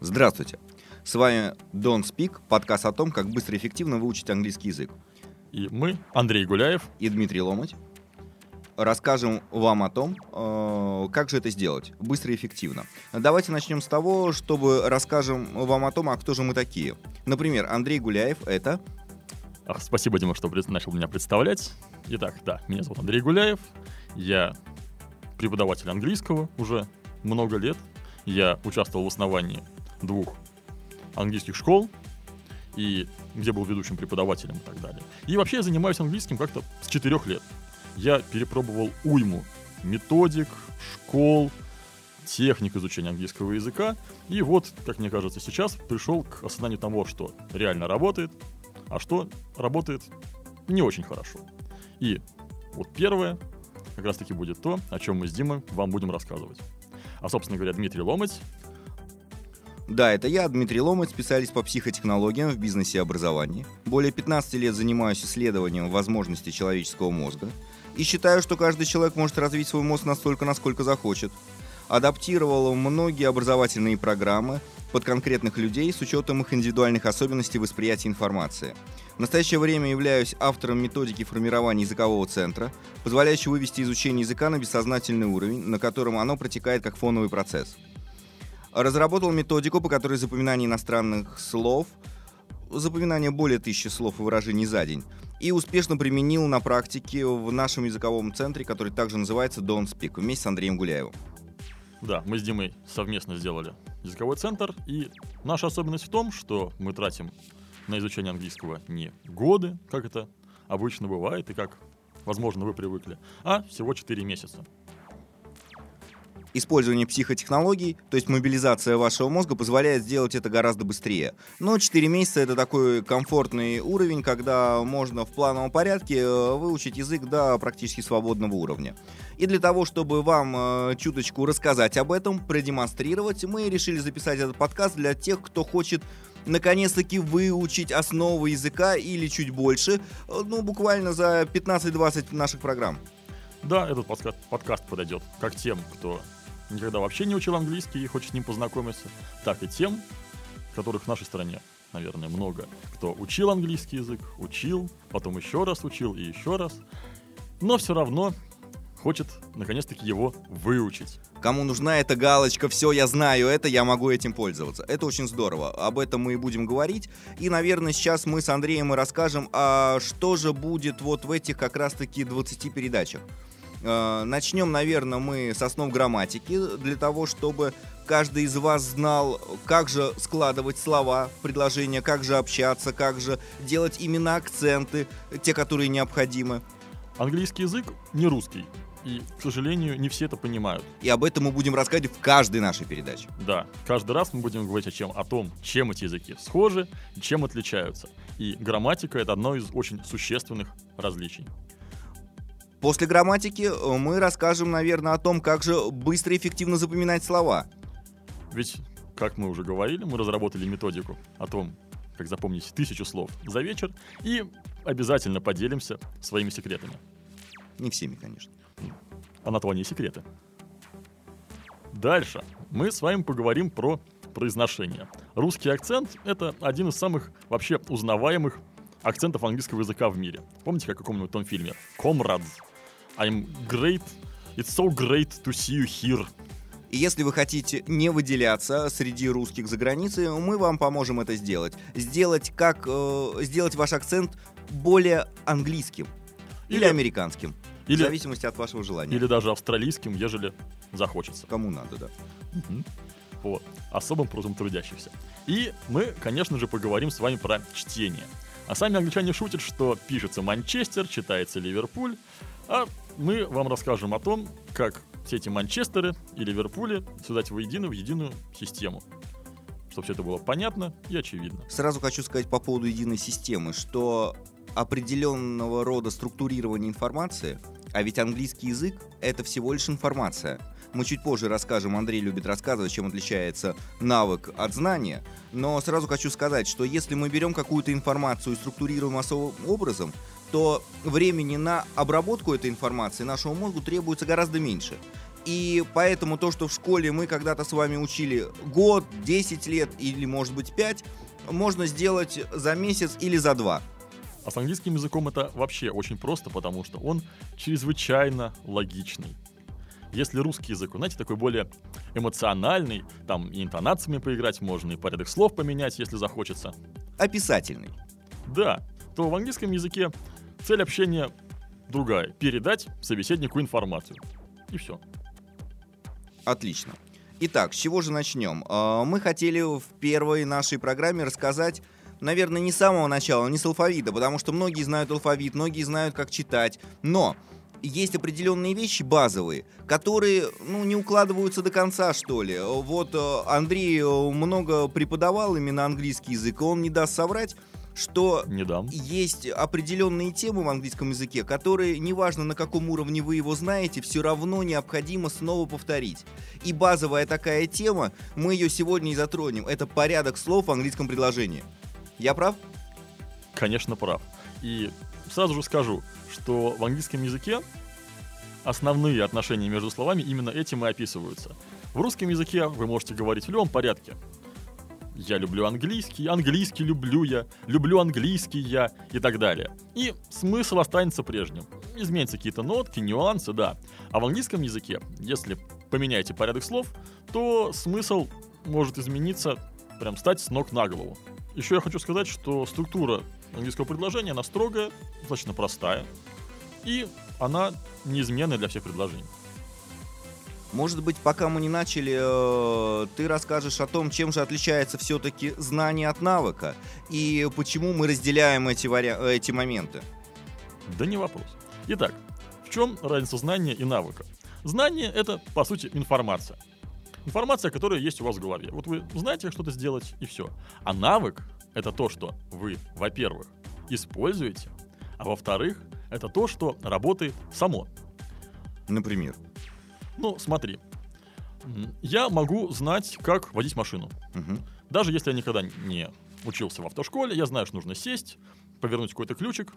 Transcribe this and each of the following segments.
Здравствуйте! С вами Don't Speak, подкаст о том, как быстро и эффективно выучить английский язык. И мы, Андрей Гуляев и Дмитрий Ломать, расскажем вам о том, э, как же это сделать быстро и эффективно. Давайте начнем с того, чтобы расскажем вам о том, а кто же мы такие. Например, Андрей Гуляев — это... Спасибо, Дима, что начал меня представлять. Итак, да, меня зовут Андрей Гуляев, я преподаватель английского уже много лет. Я участвовал в основании двух английских школ, и где был ведущим преподавателем и так далее. И вообще я занимаюсь английским как-то с четырех лет. Я перепробовал уйму методик, школ, техник изучения английского языка. И вот, как мне кажется, сейчас пришел к осознанию того, что реально работает, а что работает не очень хорошо. И вот первое как раз таки будет то, о чем мы с Димой вам будем рассказывать. А, собственно говоря, Дмитрий Ломать да, это я, Дмитрий Ломать, специалист по психотехнологиям в бизнесе и образовании. Более 15 лет занимаюсь исследованием возможностей человеческого мозга. И считаю, что каждый человек может развить свой мозг настолько, насколько захочет. Адаптировал многие образовательные программы под конкретных людей с учетом их индивидуальных особенностей восприятия информации. В настоящее время являюсь автором методики формирования языкового центра, позволяющей вывести изучение языка на бессознательный уровень, на котором оно протекает как фоновый процесс – разработал методику, по которой запоминание иностранных слов, запоминание более тысячи слов и выражений за день, и успешно применил на практике в нашем языковом центре, который также называется Don't Speak, вместе с Андреем Гуляевым. Да, мы с Димой совместно сделали языковой центр, и наша особенность в том, что мы тратим на изучение английского не годы, как это обычно бывает, и как, возможно, вы привыкли, а всего 4 месяца использование психотехнологий, то есть мобилизация вашего мозга, позволяет сделать это гораздо быстрее. Но 4 месяца это такой комфортный уровень, когда можно в плановом порядке э, выучить язык до практически свободного уровня. И для того, чтобы вам э, чуточку рассказать об этом, продемонстрировать, мы решили записать этот подкаст для тех, кто хочет наконец-таки выучить основы языка или чуть больше, э, ну, буквально за 15-20 наших программ. Да, этот подкаст, подкаст подойдет как тем, кто никогда вообще не учил английский и хочет с ним познакомиться, так и тем, которых в нашей стране, наверное, много, кто учил английский язык, учил, потом еще раз учил и еще раз, но все равно хочет наконец-таки его выучить. Кому нужна эта галочка, все, я знаю это, я могу этим пользоваться. Это очень здорово. Об этом мы и будем говорить. И, наверное, сейчас мы с Андреем и расскажем, а что же будет вот в этих как раз-таки 20 передачах. Э, начнем, наверное, мы с основ грамматики, для того, чтобы каждый из вас знал, как же складывать слова в предложения, как же общаться, как же делать именно акценты, те, которые необходимы. Английский язык не русский. И, к сожалению, не все это понимают. И об этом мы будем рассказывать в каждой нашей передаче. Да, каждый раз мы будем говорить о, чем, о том, чем эти языки схожи и чем отличаются. И грамматика — это одно из очень существенных различий. После грамматики э, мы расскажем, наверное, о том, как же быстро и эффективно запоминать слова. Ведь, как мы уже говорили, мы разработали методику о том, как запомнить тысячу слов за вечер, и обязательно поделимся своими секретами. Не всеми, конечно. А на то они секреты. Дальше мы с вами поговорим про произношение. Русский акцент — это один из самых вообще узнаваемых акцентов английского языка в мире. Помните, как в каком-нибудь том фильме? Comrades. I'm great. It's so great to see you here. И если вы хотите не выделяться среди русских за границей, мы вам поможем это сделать. Сделать как э, сделать ваш акцент более английским или, или американским, или, в зависимости от вашего желания. Или даже австралийским, ежели захочется. Кому надо, да. Угу. Вот. Особым трудом трудящихся. И мы, конечно же, поговорим с вами про чтение. А сами англичане шутят, что пишется Манчестер, читается Ливерпуль, а мы вам расскажем о том, как все эти Манчестеры и Ливерпули связать воедино в единую систему. Чтобы все это было понятно и очевидно. Сразу хочу сказать по поводу единой системы, что определенного рода структурирование информации, а ведь английский язык — это всего лишь информация. Мы чуть позже расскажем, Андрей любит рассказывать, чем отличается навык от знания. Но сразу хочу сказать, что если мы берем какую-то информацию и структурируем особым образом, то времени на обработку этой информации нашему мозгу требуется гораздо меньше. И поэтому то, что в школе мы когда-то с вами учили год, 10 лет или, может быть, 5, можно сделать за месяц или за два. А с английским языком это вообще очень просто, потому что он чрезвычайно логичный. Если русский язык, знаете, такой более эмоциональный, там и интонациями поиграть можно, и порядок слов поменять, если захочется. Описательный. Да, то в английском языке цель общения другая. Передать собеседнику информацию. И все. Отлично. Итак, с чего же начнем? А, мы хотели в первой нашей программе рассказать наверное, не с самого начала, не с алфавита, потому что многие знают алфавит, многие знают, как читать, но есть определенные вещи базовые, которые, ну, не укладываются до конца, что ли. Вот э, Андрей э, много преподавал именно английский язык, и он не даст соврать, что не дам. есть определенные темы в английском языке, которые, неважно на каком уровне вы его знаете, все равно необходимо снова повторить. И базовая такая тема, мы ее сегодня и затронем, это порядок слов в английском предложении. Я прав? Конечно, прав. И сразу же скажу, что в английском языке основные отношения между словами именно этим и описываются. В русском языке вы можете говорить в любом порядке. Я люблю английский, английский люблю я, люблю английский я и так далее. И смысл останется прежним. Изменятся какие-то нотки, нюансы, да. А в английском языке, если поменяете порядок слов, то смысл может измениться, прям стать с ног на голову. Еще я хочу сказать, что структура английского предложения, она строгая, достаточно простая, и она неизменная для всех предложений. Может быть, пока мы не начали, э, ты расскажешь о том, чем же отличается все-таки знание от навыка и почему мы разделяем эти, вари... эти моменты. Да не вопрос. Итак, в чем разница знания и навыка? Знание — это, по сути, информация. Информация, которая есть у вас в голове. Вот вы знаете, как что-то сделать, и все. А навык — это то, что вы, во-первых, используете, а во-вторых, это то, что работает само. Например? Ну, смотри. Я могу знать, как водить машину. Угу. Даже если я никогда не учился в автошколе, я знаю, что нужно сесть, повернуть какой-то ключик,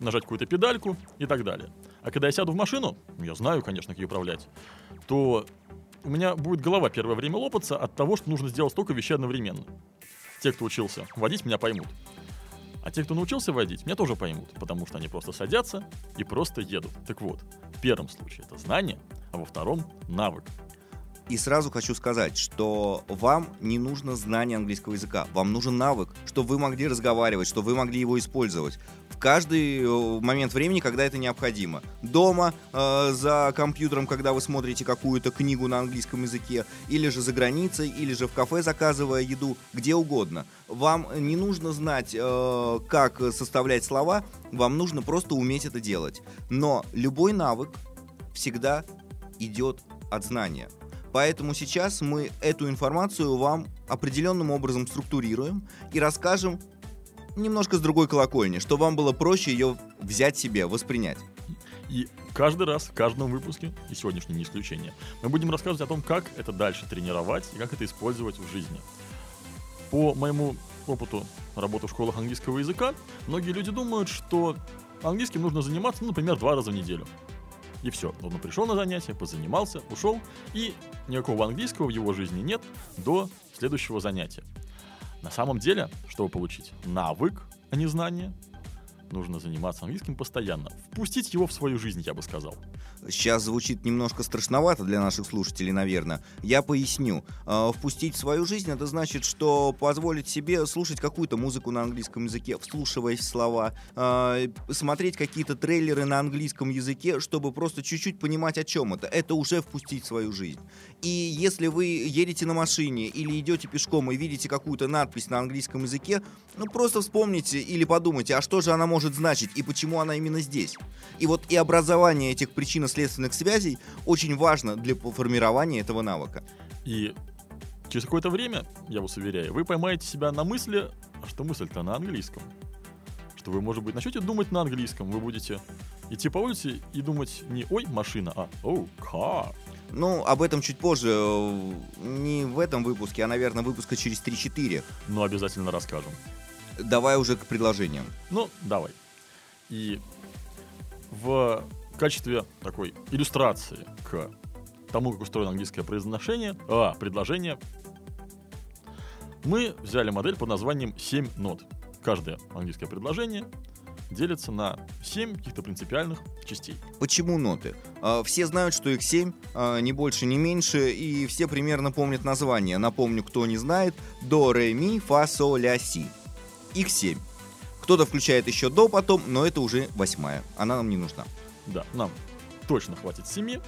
нажать какую-то педальку и так далее. А когда я сяду в машину, я знаю, конечно, как ее управлять, то у меня будет голова первое время лопаться от того, что нужно сделать столько вещей одновременно. Те, кто учился водить, меня поймут. А те, кто научился водить, меня тоже поймут, потому что они просто садятся и просто едут. Так вот, в первом случае это знание, а во втором — навык. И сразу хочу сказать, что вам не нужно знание английского языка, вам нужен навык, чтобы вы могли разговаривать, чтобы вы могли его использовать в каждый э, момент времени, когда это необходимо. Дома, э, за компьютером, когда вы смотрите какую-то книгу на английском языке, или же за границей, или же в кафе заказывая еду, где угодно. Вам не нужно знать, э, как составлять слова, вам нужно просто уметь это делать. Но любой навык всегда идет от знания. Поэтому сейчас мы эту информацию вам определенным образом структурируем и расскажем немножко с другой колокольни, чтобы вам было проще ее взять себе, воспринять. И каждый раз, в каждом выпуске, и сегодняшний не исключение, мы будем рассказывать о том, как это дальше тренировать и как это использовать в жизни. По моему опыту работы в школах английского языка, многие люди думают, что английским нужно заниматься, ну, например, два раза в неделю. И все. Он пришел на занятие, позанимался, ушел, и никакого английского в его жизни нет до следующего занятия. На самом деле, чтобы получить навык, а не знание, нужно заниматься английским постоянно. Впустить его в свою жизнь, я бы сказал. Сейчас звучит немножко страшновато для наших слушателей, наверное. Я поясню. А, впустить в свою жизнь это значит, что позволить себе слушать какую-то музыку на английском языке, вслушиваясь в слова, а, смотреть какие-то трейлеры на английском языке, чтобы просто чуть-чуть понимать, о чем это. Это уже впустить в свою жизнь. И если вы едете на машине или идете пешком и видите какую-то надпись на английском языке, ну просто вспомните или подумайте, а что же она может значить и почему она именно здесь. И вот и образование этих причинно-следственных связей очень важно для формирования этого навыка. И через какое-то время, я вас уверяю, вы поймаете себя на мысли, а что мысль-то на английском. Что вы, может быть, начнете думать на английском, вы будете идти по улице и думать не «Ой, машина», а «Oh, car». Ну, об этом чуть позже. э, Не в этом выпуске, а, наверное, выпуска через 3-4. Но обязательно расскажем. Давай уже к предложениям. Ну, давай. И в качестве такой иллюстрации к тому, как устроено английское произношение, а, предложение, мы взяли модель под названием 7 нот. Каждое английское предложение делится на 7 каких-то принципиальных частей. Почему ноты? А, Все знают, что их 7, ни больше, ни меньше, и все примерно помнят название. Напомню, кто не знает, до, ре, ми, фа, со, ля, си. Их 7. Кто-то включает еще до потом, но это уже восьмая. Она нам не нужна. Да, нам точно хватит 7.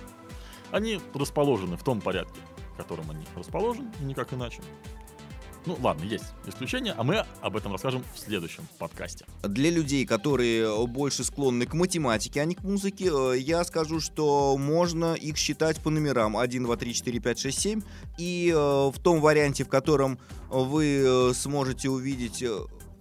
Они расположены в том порядке, в котором они расположены, и никак иначе. Ну ладно, есть исключения, а мы об этом расскажем в следующем подкасте. Для людей, которые больше склонны к математике, а не к музыке, э, я скажу, что можно их считать по номерам 1, 2, 3, 4, 5, 6, 7. И э, в том варианте, в котором вы э, сможете увидеть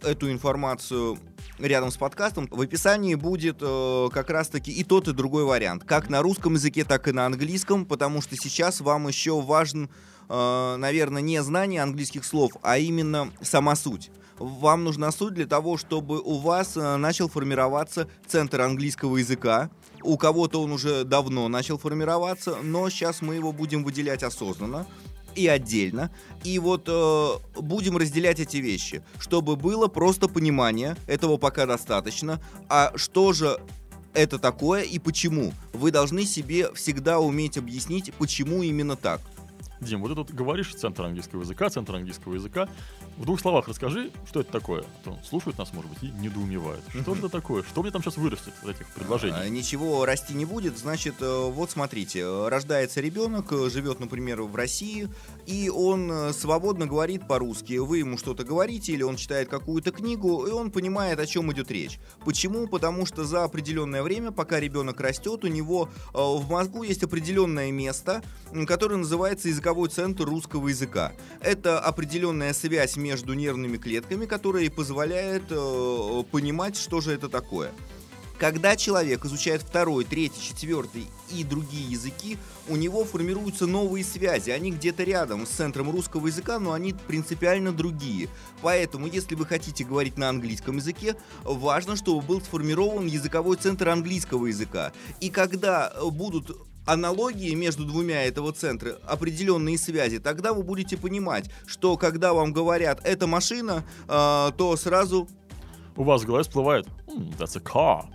эту информацию рядом с подкастом, в описании будет э, как раз-таки и тот, и другой вариант. Как на русском языке, так и на английском, потому что сейчас вам еще важен, э, наверное, не знание английских слов, а именно сама суть. Вам нужна суть для того, чтобы у вас э, начал формироваться центр английского языка. У кого-то он уже давно начал формироваться, но сейчас мы его будем выделять осознанно и отдельно. И вот э, будем разделять эти вещи, чтобы было просто понимание, этого пока достаточно. А что же это такое и почему? Вы должны себе всегда уметь объяснить, почему именно так. Дим, вот ты тут говоришь центр английского языка, центр английского языка. В двух словах расскажи, что это такое. А то слушают нас, может быть, и недоумевают. Что это такое? Что мне там сейчас вырастет из этих предложений? А, Ничего расти не будет, значит, э, вот смотрите, рождается ребенок, э, живет, например, в России, и он э, свободно говорит по-русски. Вы ему что-то говорите, или он читает какую-то книгу, и он понимает, о чем идет речь. Почему? Потому что за определенное время, пока ребенок растет, у него в мозгу есть определенное место, которое называется языковой центр русского языка. Это определенная связь между нервными клетками, которая позволяет э, понимать, что же это такое. Когда человек изучает второй, третий, четвертый и другие языки, у него формируются новые связи. Они где-то рядом с центром русского языка, но они принципиально другие. Поэтому, если вы хотите говорить на английском языке, важно, чтобы был сформирован языковой центр английского языка. И когда э, будут аналогии между двумя этого центра, определенные связи, тогда вы будете понимать, что когда вам говорят «это машина», э, то сразу У вас в голове всплывает «М, «That's a car».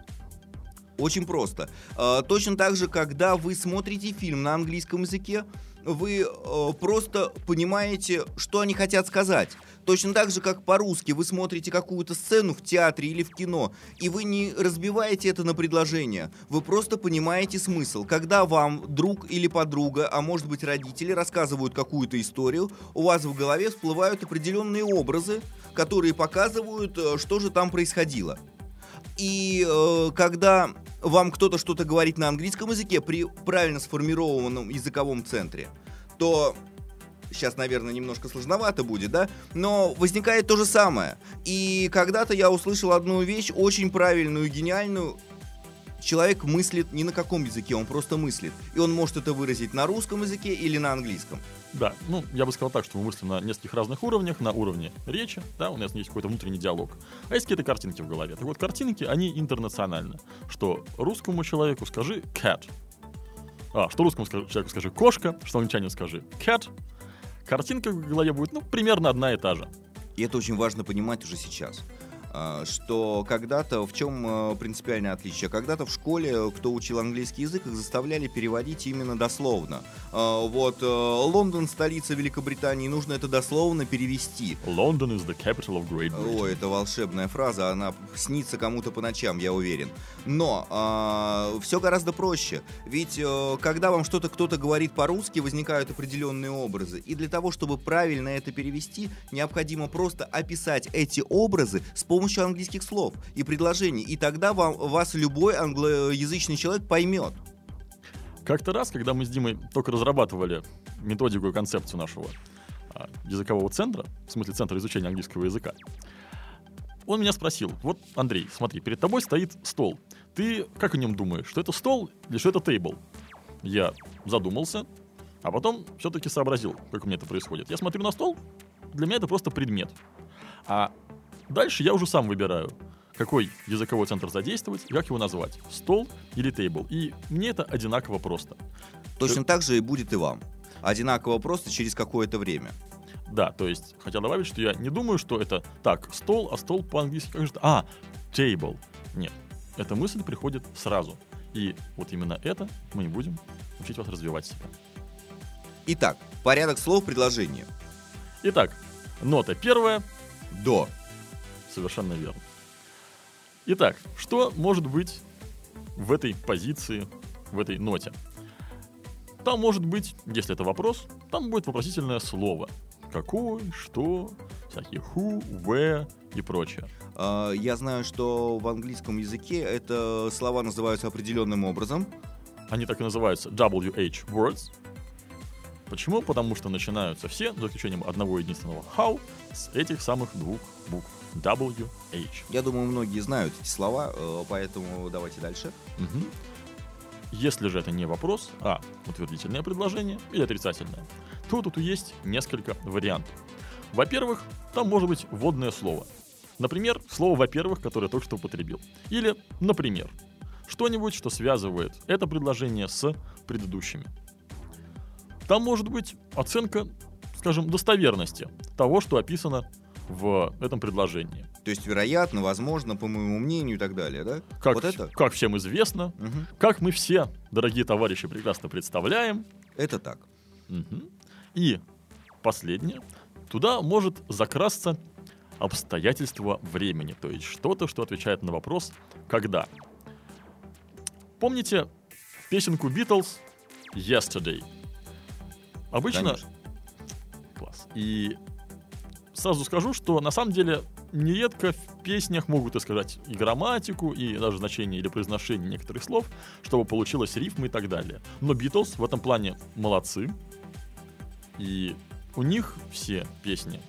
Очень просто. Э, Точно так же, когда вы смотрите фильм на английском языке, вы э, просто понимаете, что они хотят сказать. Точно так же, как по-русски вы смотрите какую-то сцену в театре или в кино, и вы не разбиваете это на предложение. Вы просто понимаете смысл. Когда вам друг или подруга, а может быть родители, рассказывают какую-то историю, у вас в голове всплывают определенные образы, которые показывают, э, что же там происходило. И э, когда вам кто-то что-то говорит на английском языке при правильно сформированном языковом центре, то сейчас, наверное, немножко сложновато будет, да? Но возникает то же самое. И когда-то я услышал одну вещь очень правильную, гениальную. Человек мыслит не на каком языке, он просто мыслит. И он может это выразить на русском языке или на английском. Да, ну, я бы сказал так, что мы мыслим на нескольких разных уровнях. На уровне речи, да, у нас есть какой-то внутренний диалог. А есть какие-то картинки в голове. Так вот, картинки, они интернациональны. Что русскому человеку скажи cat. А, что русскому человеку скажи кошка, что англичанину скажи cat. Картинка в голове будет, ну, примерно одна и та же. И это очень важно понимать уже сейчас. А, Что когда-то, в чем э, принципиальное отличие? Когда-то в школе, э, кто учил английский язык, их заставляли переводить именно дословно. А, Вот э, Лондон, столица Великобритании, нужно это дословно перевести. London is the capital of Great Britain. Ой, это волшебная фраза, она снится кому-то по ночам, я уверен. Но все гораздо проще. Ведь э, когда вам что-то кто-то говорит по-русски, возникают определенные образы. И для того, чтобы правильно это перевести, необходимо просто описать эти образы с помощью помощью английских слов и предложений, и тогда вам, вас любой англоязычный человек поймет. Как-то раз, когда мы с Димой только разрабатывали методику и концепцию нашего а, языкового центра, в смысле центра изучения английского языка, он меня спросил, вот, Андрей, смотри, перед тобой стоит стол. Ты как о нем думаешь, что это стол или что это тейбл? Я задумался, а потом все-таки сообразил, как у меня это происходит. Я смотрю на стол, для меня это просто предмет. А дальше я уже сам выбираю, какой языковой центр задействовать и как его назвать. Стол или тейбл. И мне это одинаково просто. Точно так же и будет и вам. Одинаково просто через какое-то время. Да, то есть хотел добавить, что я не думаю, что это так, стол, а стол по-английски как же... А, table. Нет, эта мысль приходит сразу. И вот именно это мы и будем учить вас развивать себя. Итак, порядок слов предложения. Итак, нота первая. До. Совершенно верно. Итак, что может быть в этой позиции, в этой ноте? Там может быть, если это вопрос, там будет вопросительное слово. Какой, что, всякие who, where и прочее. А, Я знаю, что в английском языке это слова называются определенным образом. Они так и называются WH words. Почему? Потому что начинаются все, за исключением одного единственного how, с этих самых двух букв. WH. Я думаю, многие знают эти слова, э, поэтому давайте дальше. Мгм. Если же это не вопрос, а утвердительное предложение или отрицательное, то тут есть несколько вариантов. Во-первых, там может быть вводное слово. Например, слово «во-первых», которое только что употребил. Или, например, что-нибудь, что связывает это предложение с предыдущими. Там может быть оценка, скажем, достоверности того, что описано в этом предложении. То есть, вероятно, возможно, по моему мнению и так далее, да? Как, Вот это? как всем известно, Мгм. как мы все, дорогие товарищи, прекрасно представляем, Это так. Мгм. И последнее. Туда может закрасться обстоятельства времени, то есть что-то, что отвечает на вопрос «когда?». Помните песенку Beatles «Yesterday»? Обычно... Конечно. Класс. И сразу скажу, что на самом деле нередко в песнях могут искажать и грамматику, и даже значение или произношение некоторых слов, чтобы получилась рифма и так далее. Но Битлз в этом плане молодцы. И у них все песни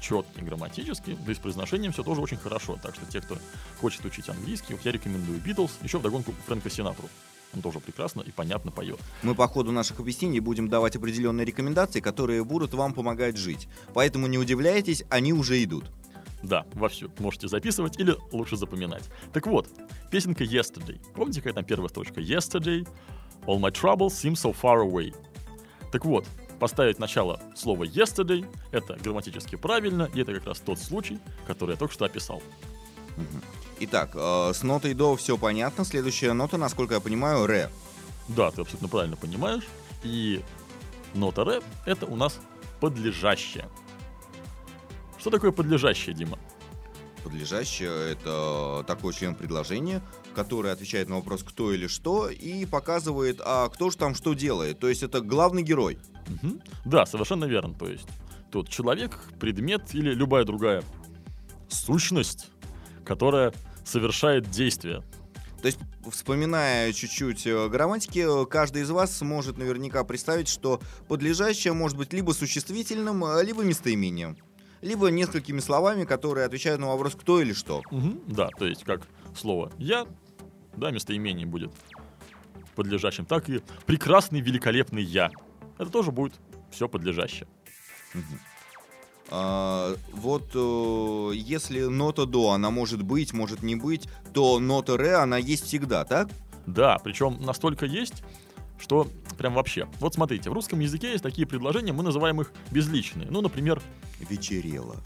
четкие грамматически, да и с произношением все тоже очень хорошо. Так что те, кто хочет учить английский, я рекомендую Битлз, еще вдогонку Фрэнка Синатру. Он тоже прекрасно и понятно поет. Мы по ходу наших объяснений будем давать определенные рекомендации, которые будут вам помогать жить. Поэтому не удивляйтесь, они уже идут. Да, вовсю. Можете записывать или лучше запоминать. Так вот, песенка Yesterday. Помните, какая там первая строчка? Yesterday, all my troubles seem so far away. Так вот, поставить начало слова yesterday, это грамматически правильно, и это как раз тот случай, который я только что описал. Итак, э, с нотой до все понятно. Следующая нота, насколько я понимаю, ре. Да, ты абсолютно правильно понимаешь. И нота ре — это у нас подлежащее. Что такое подлежащее, Дима? Подлежащее — это такой член предложения, который отвечает на вопрос «кто» или «что» и показывает, а кто же там что делает. То есть это главный герой. Мгм. Да, совершенно верно. То есть тот человек, предмет или любая другая сущность, которая совершает действие. То есть, вспоминая чуть-чуть э, грамматики, э, каждый из вас сможет наверняка представить, что подлежащее может быть либо существительным, э, либо местоимением. Либо несколькими словами, которые отвечают на вопрос «кто» или «что». Мгм. Да, то есть как слово «я», да, местоимение будет подлежащим, так и прекрасный, великолепный «я». Это тоже будет все подлежащее. А, вот э, если нота до, она может быть, может не быть, то нота ре, она есть всегда, так? Да, причем настолько есть, что прям вообще. Вот смотрите, в русском языке есть такие предложения, мы называем их безличные. Ну, например, Вечерело.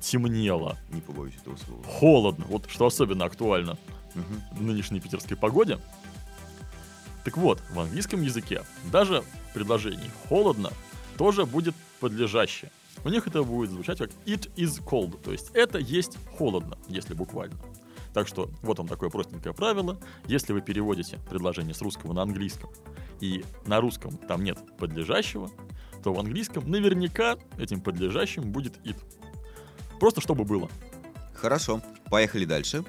темнело, Не побоюсь этого слова. холодно, вот что особенно актуально Мгм. в нынешней питерской погоде. Так вот, в английском языке даже в предложении «холодно» тоже будет подлежащее. У них это будет звучать как «it is cold», то есть это есть холодно, если буквально. Так что вот вам такое простенькое правило. Если вы переводите предложение с русского на английском, и на русском там нет подлежащего, то в английском наверняка этим подлежащим будет it. Просто чтобы было. Хорошо. Поехали дальше.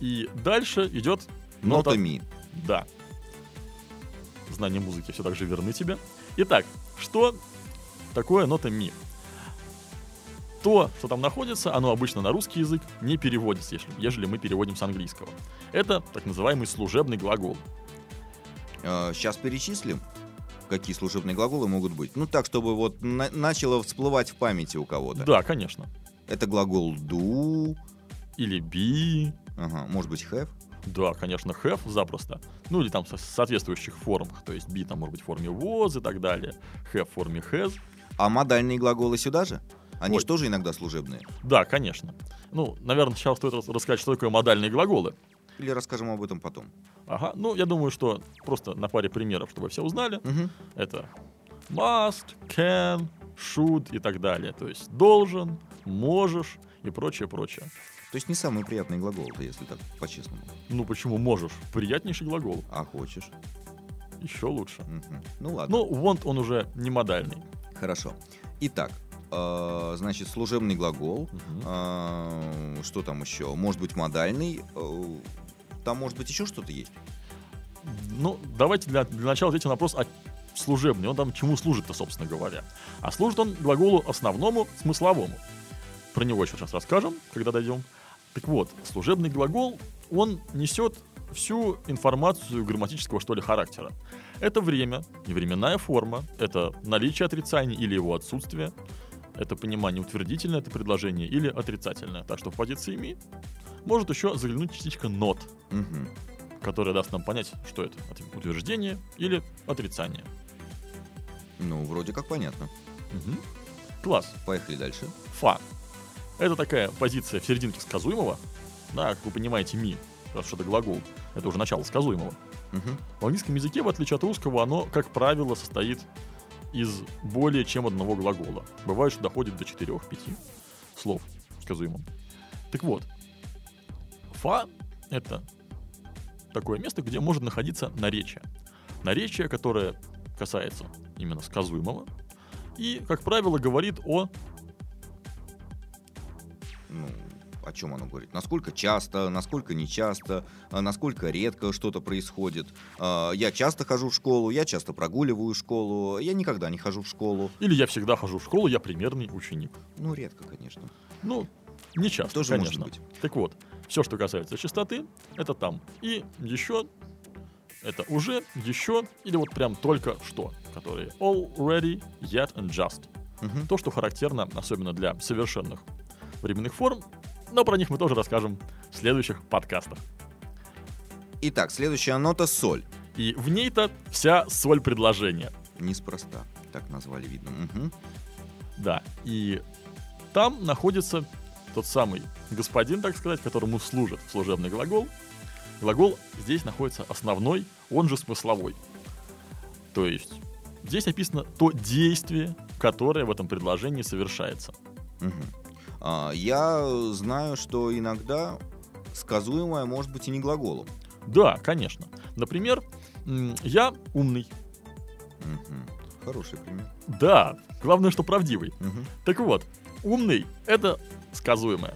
И дальше идет Нота, ми. Да. Знания музыки все так же верны тебе. Итак, что такое нота ми? То, что там находится, оно обычно на русский язык не переводится, если, ежели мы переводим с английского. Это так называемый служебный глагол. Сейчас перечислим, какие служебные глаголы могут быть. Ну, так, чтобы вот на- начало всплывать в памяти у кого-то. Да, конечно. Это глагол do, Или be, ага, может быть have. да, конечно, have запросто. Ну или там со- соответствующих формах. То есть be там может быть в форме was и так далее. Have в форме has. А модальные глаголы сюда же? Они же тоже иногда служебные. Да, конечно. Ну, наверное, сначала стоит рас- рассказать, что такое модальные глаголы. Или расскажем об этом потом. Ага, ну, я думаю, что просто на паре примеров, чтобы все узнали. Мгм. Это must, can, should и так далее. То есть должен, можешь и прочее, прочее. То есть не самые приятные глаголы-то, если так по-честному. Ну, почему можешь? Приятнейший глагол. А хочешь. Еще лучше. Мгм. Ну ладно. Ну, want он уже не модальный. Хорошо. Итак, э, значит, служебный глагол. Мгм. э, что там еще? Может быть, модальный. э, там, может быть, еще что-то есть? Ну, давайте для, для начала ответим на вопрос, а служебный, он там чему служит-то, собственно говоря? А служит он глаголу основному, смысловому. Про него еще сейчас расскажем, когда дойдем. Так вот, служебный глагол, он несет всю информацию грамматического, что ли, характера. Это время и временная форма, это наличие отрицания или его отсутствие, это понимание утвердительное, это предложение или отрицательное. Так что в позиции ми может еще заглянуть частичка not, Мгм. которая даст нам понять, что это утверждение или отрицание. Ну, вроде как понятно. Мгм. Класс. Поехали дальше. Фа. Это такая позиция в серединке сказуемого. Да, как вы понимаете, ми, раз что это глагол, это уже начало сказуемого. Мгм. В английском языке, в отличие от русского, оно, как правило, состоит из более чем одного глагола. Бывает, что доходит до 4-5 слов в сказуемом. Так вот, фа — это такое место, где может находиться наречие. Наречие, которое касается именно сказуемого и, как правило, говорит о Ну, о чем оно говорит? Насколько часто, насколько нечасто, а, насколько редко что-то происходит. А, Я часто хожу в школу, я часто прогуливаю школу, я никогда не хожу в школу. Или я всегда хожу в школу, я примерный ученик. Ну, редко, конечно. Ну, не часто, Тоже может конечно. быть. Так вот, все, что касается частоты, это там. И еще, это уже, еще, или вот прям только что, которые already, yet and just. Мгм. То, что характерно, особенно для совершенных временных форм, но про них мы тоже расскажем в следующих подкастах. Итак, следующая нота — соль. И в ней-то вся соль предложения. Неспроста. Так назвали, видно. Мгм. Да, и там находится тот самый господин, так сказать, которому служит служебный глагол. Глагол здесь находится основной, он же смысловой. То есть здесь описано то действие, которое в этом предложении совершается. Мгм. А, Я знаю, что иногда сказуемое может быть и не глаголом. Да, конечно. Например, я умный. Хороший пример. Да, главное, что правдивый. Мгм. Так вот, умный — это сказуемое.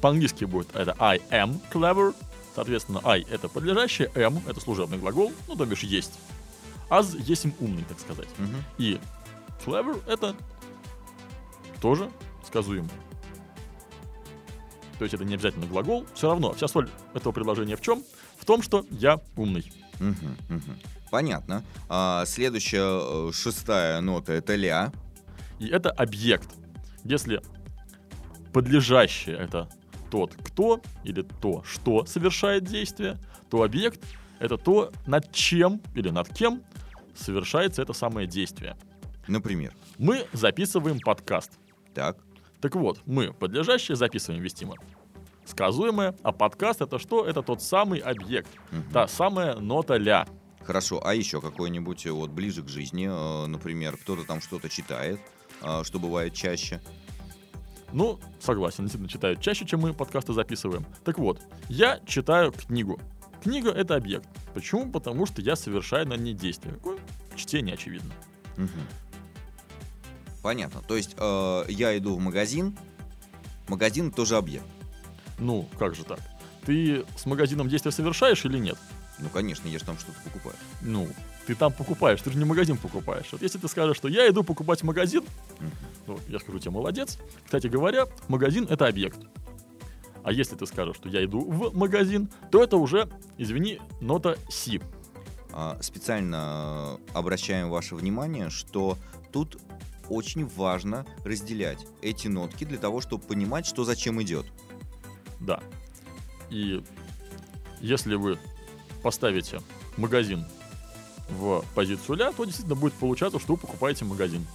По-английски будет это I am clever. Соответственно, I — это подлежащее, am — это служебный глагол, ну, то бишь есть. As — есть им умный, так сказать. Мгм. И clever — это тоже сказуемый. То есть это не обязательно глагол. Все равно, вся соль этого предложения в чем? В том, что я умный. Мгм, мгм. Понятно. А, следующая, э, шестая нота — это ля. И это объект. Если подлежащее это тот, кто или то, что совершает действие, то объект это то, над чем или над кем совершается это самое действие. Например. Мы записываем подкаст. Так. Так вот, мы подлежащее записываем вестимо. Сказуемое, а подкаст это что? Это тот самый объект. Мгм. Та самая нота ля. Хорошо. А еще какой-нибудь э, вот ближе к жизни, э, например, кто-то там что-то читает, а, что бывает чаще. Ну, согласен, действительно читают чаще, чем мы подкасты записываем. Так вот, я читаю книгу. Книга — это объект. Почему? Потому что я совершаю на ней действие. Какое? Чтение, очевидно. Мгм. Понятно. То есть э, я иду в магазин, магазин тоже объект. Ну, как же так? Ты с магазином действия совершаешь или нет? Ну, конечно, я же там что-то покупаю. Ну, ты там покупаешь, ты же не магазин покупаешь. Вот если ты скажешь, что я иду покупать магазин, ну, я скажу тебе молодец. Кстати говоря, магазин — это объект. А если ты скажешь, что я иду в магазин, то это уже, извини, нота Си. А, Специально э, обращаем ваше внимание, что тут очень важно разделять эти нотки для того, чтобы понимать, что зачем идет. Да. И если вы поставите магазин в позицию ля, то действительно будет получаться, что вы покупаете магазин.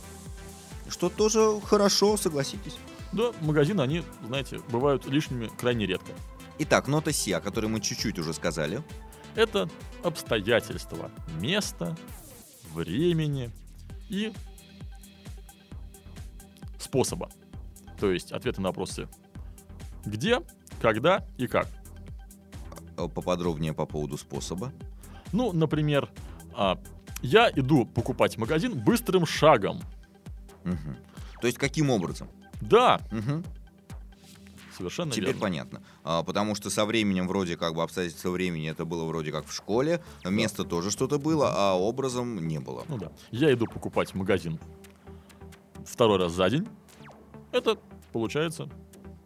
Что тоже хорошо, согласитесь. Да, магазины, они, знаете, бывают лишними крайне редко. Итак, нота Си, о которой мы чуть-чуть уже сказали. Это обстоятельства места, времени и способа. То есть ответы на вопросы где, когда и как. Э, Поподробнее по поводу способа. Ну, например, а, я иду покупать магазин быстрым шагом. Мгм. То есть каким образом? Да, Мгм. совершенно Теперь верно. понятно. А, потому что со временем вроде как бы обстоятельства времени это было вроде как в школе, место тоже что-то было, а образом не было. Ну да. Я иду покупать магазин второй раз за день. Это получается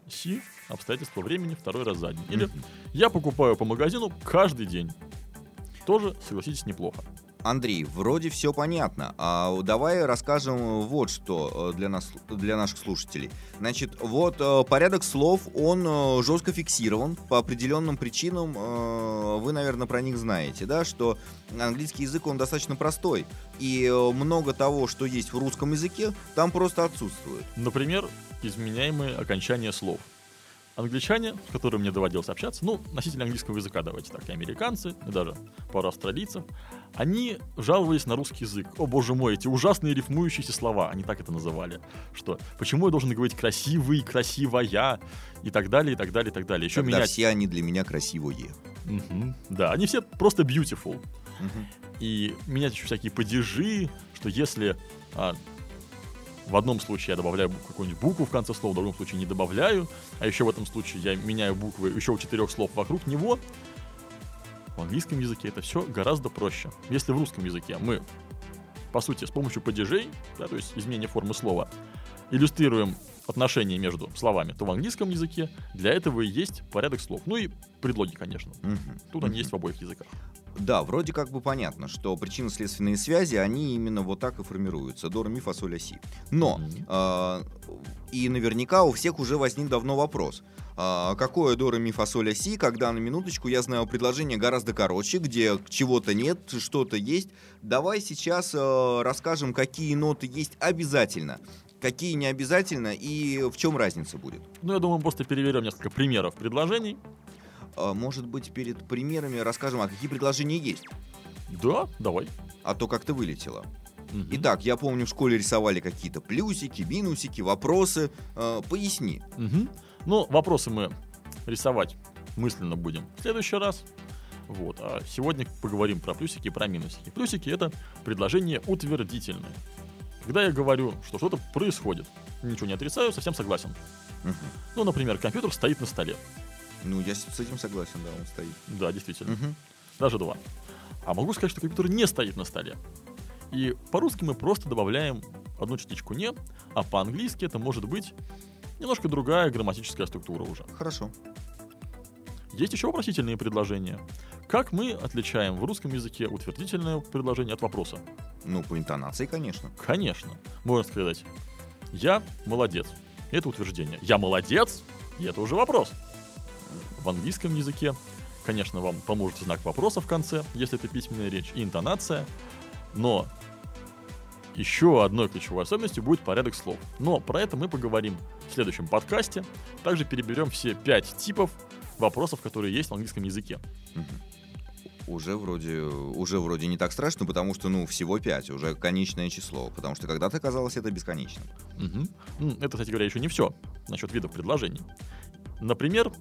Си, обстоятельства времени второй раз за день. Или я покупаю по магазину каждый день. Тоже, согласитесь, неплохо. Андрей, вроде все понятно. А давай расскажем вот что э, для нас, для наших слушателей. Значит, вот э, порядок слов, он э, жестко фиксирован по определенным причинам. Вы, наверное, про них знаете, да, что английский язык он достаточно простой, и много того, что есть в русском языке, там просто отсутствует. Например, изменяемые окончания слов. Англичане, с которыми мне доводилось общаться, ну, носители английского языка, давайте так, и американцы, и даже пару австралийцев, они жаловались на русский язык. О, боже мой, эти ужасные рифмующиеся слова, они так это называли. Что, почему я должен говорить красивый, красивая, и так далее, и так далее, и так далее. Еще Когда менять... все они для меня красивые. Мгм. Да, они все просто beautiful. Мгм. И менять еще всякие падежи, что если а, в одном случае я добавляю бу- какую-нибудь букву в конце слова, в другом случае не добавляю, а еще в этом случае я меняю буквы еще у четырех слов вокруг него, в английском языке это все гораздо проще. Если в русском языке мы, по сути, с помощью падежей, да, то есть изменения формы слова, иллюстрируем отношения между словами, то в английском языке для этого и есть порядок слов. Ну и предлоги, конечно. Мгм. Тут Мгм. они есть в обоих языках. Да, вроде как бы понятно, что причинно-следственные связи, они именно вот так и формируются. До, ре, ми, фа, соль, ля, си. Но, а, и наверняка у всех уже возник давно вопрос. А, какое до, ре, ми, фа, соль, ля, си, когда на минуточку я знаю предложение гораздо короче, где чего-то нет, что-то есть. Давай сейчас а, расскажем, какие ноты есть обязательно, какие не обязательно и в чем разница будет. Ну, я думаю, мы просто переверем несколько примеров предложений. А, может быть, перед примерами расскажем, а какие предложения есть, Да, давай. а то как-то вылетело. Мгм. Итак, я помню, в школе рисовали какие-то плюсики, минусики, вопросы. Э, поясни. Мгм. Ну, вопросы мы рисовать мысленно будем в следующий раз. Вот. А сегодня поговорим про плюсики и про минусики. Плюсики — это предложение утвердительное. Когда я говорю, что что-то происходит, ничего не отрицаю, совсем согласен. Мгм. Ну, например, компьютер стоит на столе. Ну, я с этим согласен, да, он стоит. Да, действительно. Мгм. Даже два. А могу сказать, что компьютер не стоит на столе. И по-русски мы просто добавляем одну частичку «не», а по-английски это может быть немножко другая грамматическая структура уже. Хорошо. Есть еще вопросительные предложения. Как мы отличаем в русском языке утвердительное предложение от вопроса? Ну, по интонации, конечно. Конечно. Можно сказать, я молодец. Это утверждение. Я молодец, и это уже вопрос. В английском языке, конечно, вам поможет знак вопроса в конце, если это письменная речь, и интонация. Но еще одной ключевой особенностью будет порядок слов. Но про это мы поговорим в следующем подкасте. Также переберем все пять типов вопросов, которые есть в английском языке. Мгм. Уже вроде, уже вроде не так страшно, потому что, ну, всего 5, уже конечное число. Потому что когда-то казалось это бесконечным. Ну, Это, кстати говоря, еще не все насчет видов предложений. Например,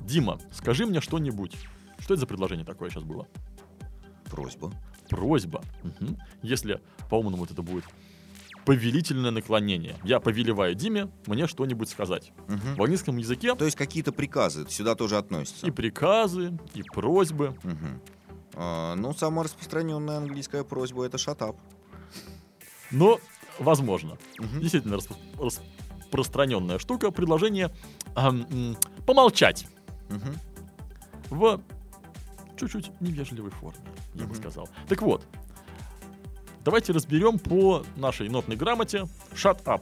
Дима, скажи мне что-нибудь. Что это за предложение такое сейчас было? Просьба. Просьба. Мгм. Если по-умному это будет повелительное наклонение. Я повелеваю Диме мне что-нибудь сказать. Мгм. В английском языке То есть какие-то приказы сюда тоже относятся. и приказы, и просьбы. Мгм. А, ну, самая распространенная английская просьба это up. Но, возможно, Мгм. действительно распро- распространенная штука, предложение ам, м, помолчать Мгм. в чуть-чуть невежливой форме, я бы сказал. Так вот, давайте разберем по нашей нотной грамоте shut up.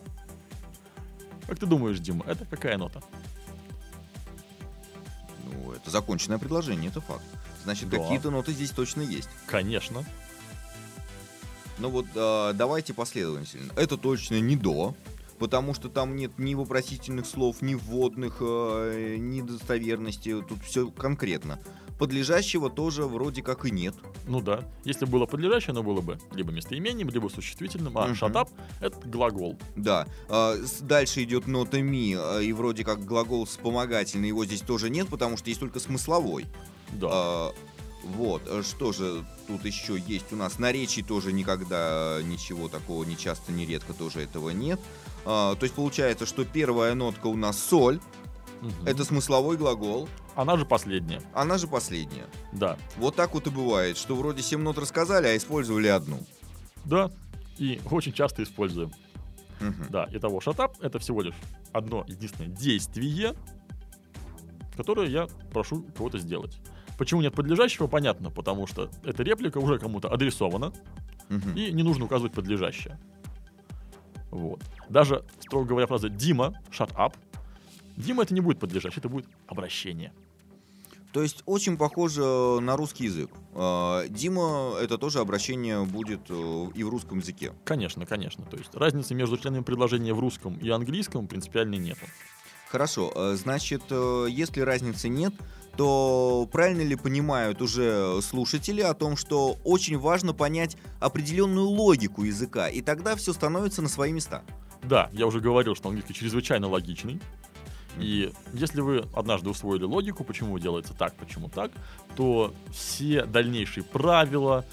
Как ты думаешь, Дима, это какая нота? Ну, это законченное предложение, это факт. Значит, Да. какие-то ноты здесь точно есть. Конечно. Ну вот а, давайте последовательно. Это точно не до, потому что там нет ни вопросительных слов, ни вводных, э, ни достоверности. Тут все конкретно. Подлежащего тоже вроде как и нет. Ну да. Если было подлежащее, оно было бы либо местоимением, либо существительным, а Мгм. shut up — это глагол. Да. А, дальше идет нота ми, и вроде как глагол вспомогательный, его здесь тоже нет, потому что есть только смысловой. Да. А, вот, а что же тут еще есть у нас? Наречий тоже никогда э, ничего такого, не часто, не редко тоже этого нет. А, то есть получается, что первая нотка у нас соль, Мгм. это смысловой глагол, Она же последняя. она же последняя. Да. Вот так вот и бывает, что вроде 7 нот рассказали, а использовали одну. Да. И очень часто используем. Мгм. Да, итого шатап — это всего лишь одно единственное действие, которое я прошу кого-то сделать. Почему нет подлежащего, понятно, потому что эта реплика уже кому-то адресована, Мгм. и не нужно указывать подлежащее. Вот. Даже, строго говоря, фраза «Дима, shut up», Дима это не будет подлежащее, это будет обращение. То есть очень похоже э, на русский язык. А, Дима, это тоже обращение будет э, и в русском языке. Конечно, конечно. То есть разницы между членами предложения в русском и английском принципиальной нету. Хорошо, э, значит, э, если разницы нет, то правильно ли понимают уже слушатели о том, что очень важно понять определенную логику языка, и тогда все становится на свои места? Да, я уже говорил, что английский чрезвычайно логичный. И если вы однажды усвоили логику, почему делается так, почему так, то все дальнейшие правила,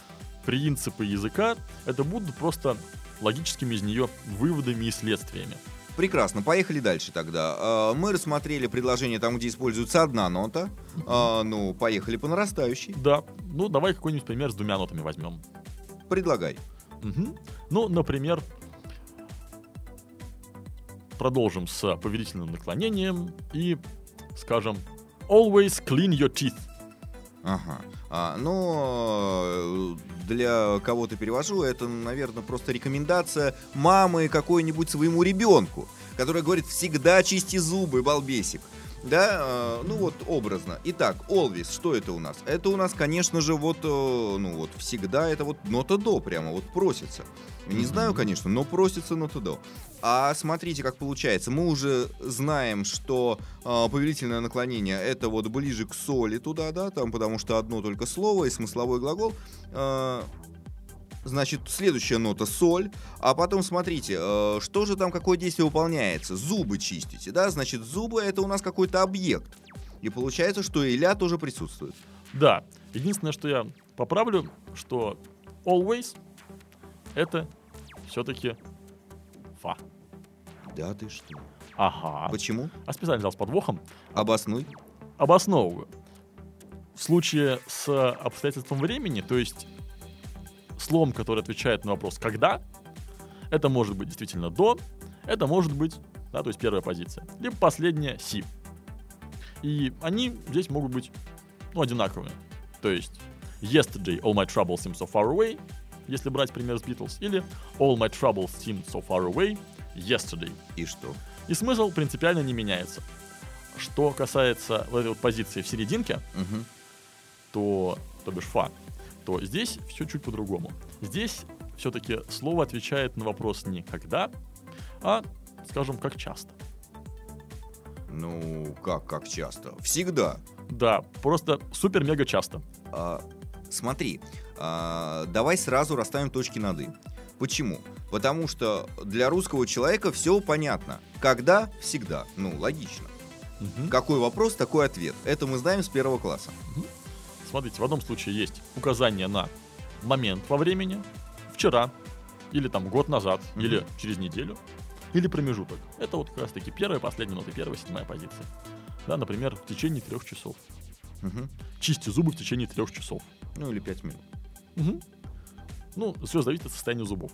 принципы языка, это будут просто логическими из нее выводами и следствиями. Прекрасно, поехали дальше тогда. Э, Мы рассмотрели предложение там, где используется одна нота. Э, Ну, поехали по нарастающей. Да, ну давай какой-нибудь пример с двумя нотами возьмем. Предлагай. Мгм. Ну, например, продолжим с повелительным наклонением и скажем «Always clean your teeth». Ага. А, ну, э, для кого-то перевожу, это, наверное, просто рекомендация мамы какой-нибудь своему ребенку, которая говорит «всегда чисти зубы, балбесик». Да, э, ну вот образно. Итак, always, что это у нас? Это у нас, конечно же, вот, э, ну вот, всегда это вот нота до, прямо вот просится. Не знаю, конечно, но просится нота до. А смотрите, как получается. Мы уже знаем, что э, повелительное наклонение это вот ближе к соли туда, да, там, потому что одно только слово и смысловой глагол. Э, Значит, следующая нота соль, а потом смотрите, э, что же там, какое действие выполняется? Зубы чистите, да? Значит, зубы это у нас какой-то объект. И получается, что и ля тоже присутствует. Да, единственное, что я поправлю, что always это все-таки фа. Да ты что? Ага. Почему? А специально взял с подвохом. Обоснуй. Обосновываю. В случае с обстоятельством времени, то есть словом, которое отвечает на вопрос «когда», это может быть действительно «до», это может быть, да, то есть первая позиция, либо последняя «си». И они здесь могут быть, ну, одинаковыми. То есть «Yesterday all my troubles seem so far away», если брать пример с Beatles, или «All my troubles seem so far away yesterday». И что? И смысл принципиально не меняется. Что касается вот этой вот позиции в серединке, Мгм. то, то бишь фа, то здесь все чуть по-другому. Здесь все-таки слово отвечает на вопрос не когда, а, скажем, как часто. Ну, как, как часто? Всегда. Да, просто супер-мега часто. А, смотри, а, давай сразу расставим точки над «и». Почему? Потому что для русского человека все понятно. Когда? Всегда. Ну, логично. Мгм. Какой вопрос, такой ответ. Это мы знаем с первого класса. Смотрите, в одном случае есть указание на момент во времени, вчера или там год назад, Мгм. или через неделю, или промежуток. Это вот как раз таки первая, последняя нота, первая, седьмая позиция. Да, например, в течение трех часов. Мгм. Чисти зубы в течение трех часов. Ну или пять минут. Мгм. Ну, все зависит от состояния зубов.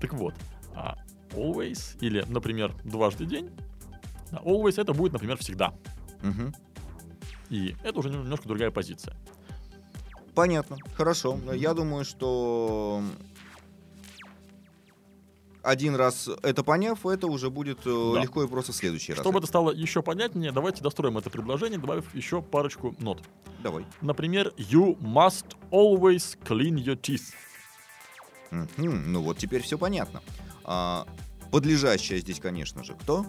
Так вот, а always или, например, дважды день, always это будет, например, всегда. Мгм. И это уже немножко другая позиция. Понятно, хорошо. Я думаю, что один раз это поняв, это уже будет э, Да. легко и просто в следующий раз. Чтобы это стало еще понятнее, давайте достроим это предложение, добавив еще парочку нот. Давай. Например, you must always clean your teeth. Мгм, Ну вот теперь все понятно. А, подлежащее здесь, конечно же, кто?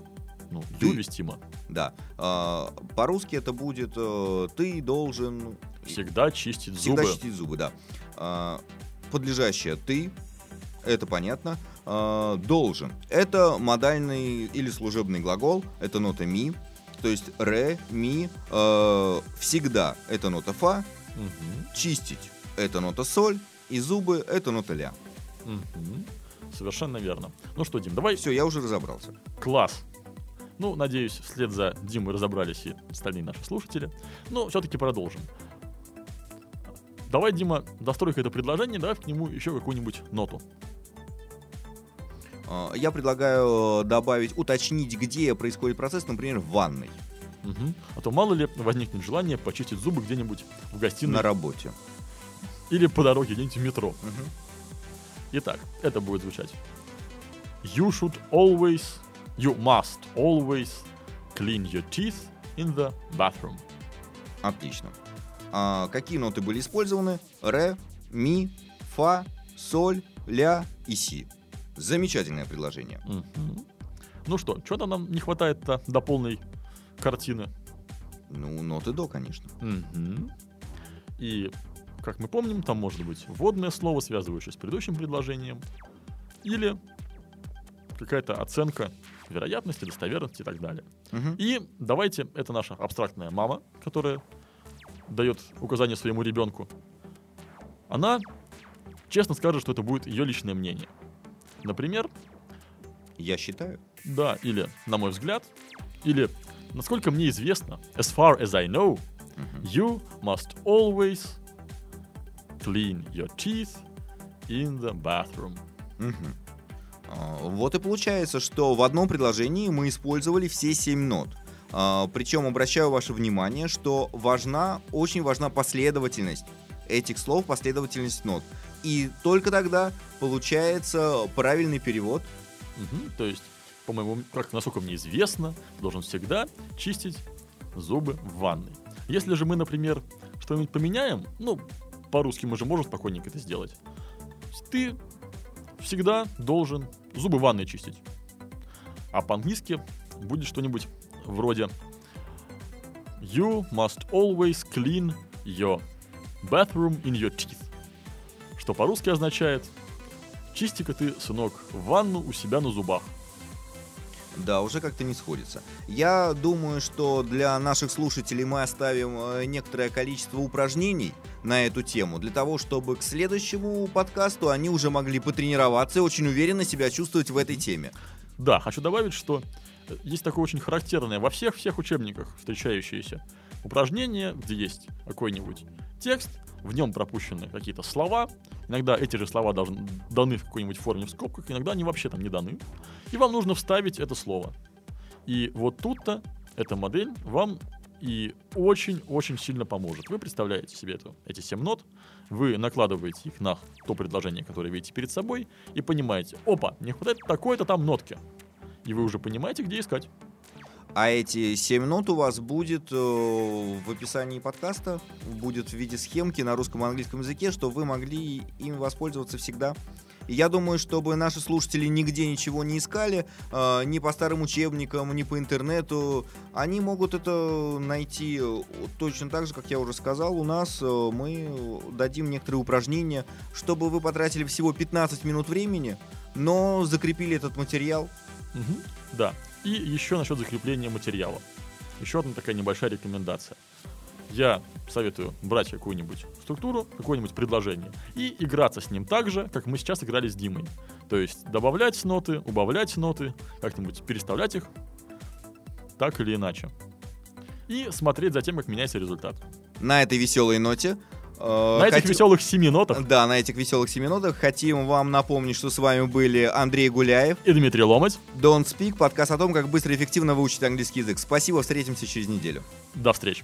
Ну, Ты. you вестимо. Да. А, по-русски это будет э, ты должен Всегда чистить всегда зубы. чистить зубы, да. А, подлежащее ты, это понятно. А, должен. Это модальный или служебный глагол, это нота ми. То есть ре, ми, э, всегда это нота фа, Мгм, чистить это нота соль, и зубы это нота ля. мгм. Совершенно верно. Ну что, Дим, давай Все, я уже разобрался. Класс. Ну, надеюсь, вслед за Димой разобрались и остальные наши слушатели. Но все-таки продолжим. Давай, Дима, дострой это предложение, давай к нему еще какую-нибудь ноту. А, Я предлагаю э, добавить, уточнить, где происходит процесс, например, в ванной, Мгм. А то мало ли возникнет желание почистить зубы где-нибудь в гостиной на работе. или по дороге где-нибудь в метро. Мгм. Итак, это будет звучать. You should always, you must always clean your teeth in the bathroom. Отлично. А какие ноты были использованы? Ре, ми, фа, соль, ля и си. Замечательное предложение. Мгм. Ну что, что-то нам не хватает-то до полной картины. Ну, ноты до, конечно. Мгм. И, как мы помним, там может быть вводное слово, связывающее с предыдущим предложением, или какая-то оценка вероятности, достоверности и так далее. Мгм. И давайте, это наша абстрактная мама, которая дает указание своему ребенку. Она честно скажет, что это будет ее личное мнение. Например, Я считаю. да, или на мой взгляд, или насколько мне известно, as far as I know, Мгм. you must always clean your teeth in the bathroom. Мгм. А, Вот и получается, что в одном предложении мы использовали все семь нот. А, Причем обращаю ваше внимание, что важна, очень важна последовательность этих слов, последовательность нот. И только тогда получается правильный перевод. Мгм, То есть, по-моему, как насколько мне известно, должен всегда чистить зубы в ванной. Если же мы, например, что-нибудь поменяем, ну, по-русски мы же можем спокойненько это сделать. Ты всегда должен зубы ванной чистить. А по-английски будет что-нибудь вроде You must always clean your bathroom in your teeth. Что по-русски означает Чисти-ка ты, сынок, ванну у себя на зубах. Да, уже как-то не сходится. Я думаю, что для наших слушателей мы оставим э, некоторое количество упражнений на эту тему, для того, чтобы к следующему подкасту они уже могли потренироваться и очень уверенно себя чувствовать в этой теме. Да, хочу добавить, что э, есть такое очень характерное во всех-всех учебниках встречающееся упражнение, где есть какой-нибудь текст, в нем пропущены какие-то слова, иногда эти же слова должны, даны в какой-нибудь форме в скобках, иногда они вообще там не даны, и вам нужно вставить это слово. И вот тут-то эта модель вам и очень-очень сильно поможет. Вы представляете себе эту, эти 7 нот, вы накладываете их на то предложение, которое видите перед собой, и понимаете, опа, не хватает такой-то там нотки. И вы уже понимаете, где искать. А эти 7 нот у вас будет э, в описании подкаста, будет в виде схемки на русском и английском языке, что вы могли им воспользоваться всегда. Я думаю, чтобы наши слушатели нигде ничего не искали, э, ни по старым учебникам, ни по интернету, они могут это найти э, точно так же, как я уже сказал. У нас э, мы дадим некоторые упражнения, чтобы вы потратили всего 15 минут времени, но закрепили этот материал. Мгм, Да. И еще насчет закрепления материала. Еще одна такая небольшая рекомендация. Я советую брать какую-нибудь структуру, какое-нибудь предложение и играться с ним так же, как мы сейчас играли с Димой. То есть добавлять ноты, убавлять ноты, как-нибудь переставлять их так или иначе. И смотреть за тем, как меняется результат. На этой веселой ноте э, на этих хот... веселых семи нотах. Да, на этих веселых семи нотах хотим вам напомнить, что с вами были Андрей Гуляев и Дмитрий Ломать. Don't Speak, подкаст о том, как быстро и эффективно выучить английский язык. Спасибо, встретимся через неделю. До встречи.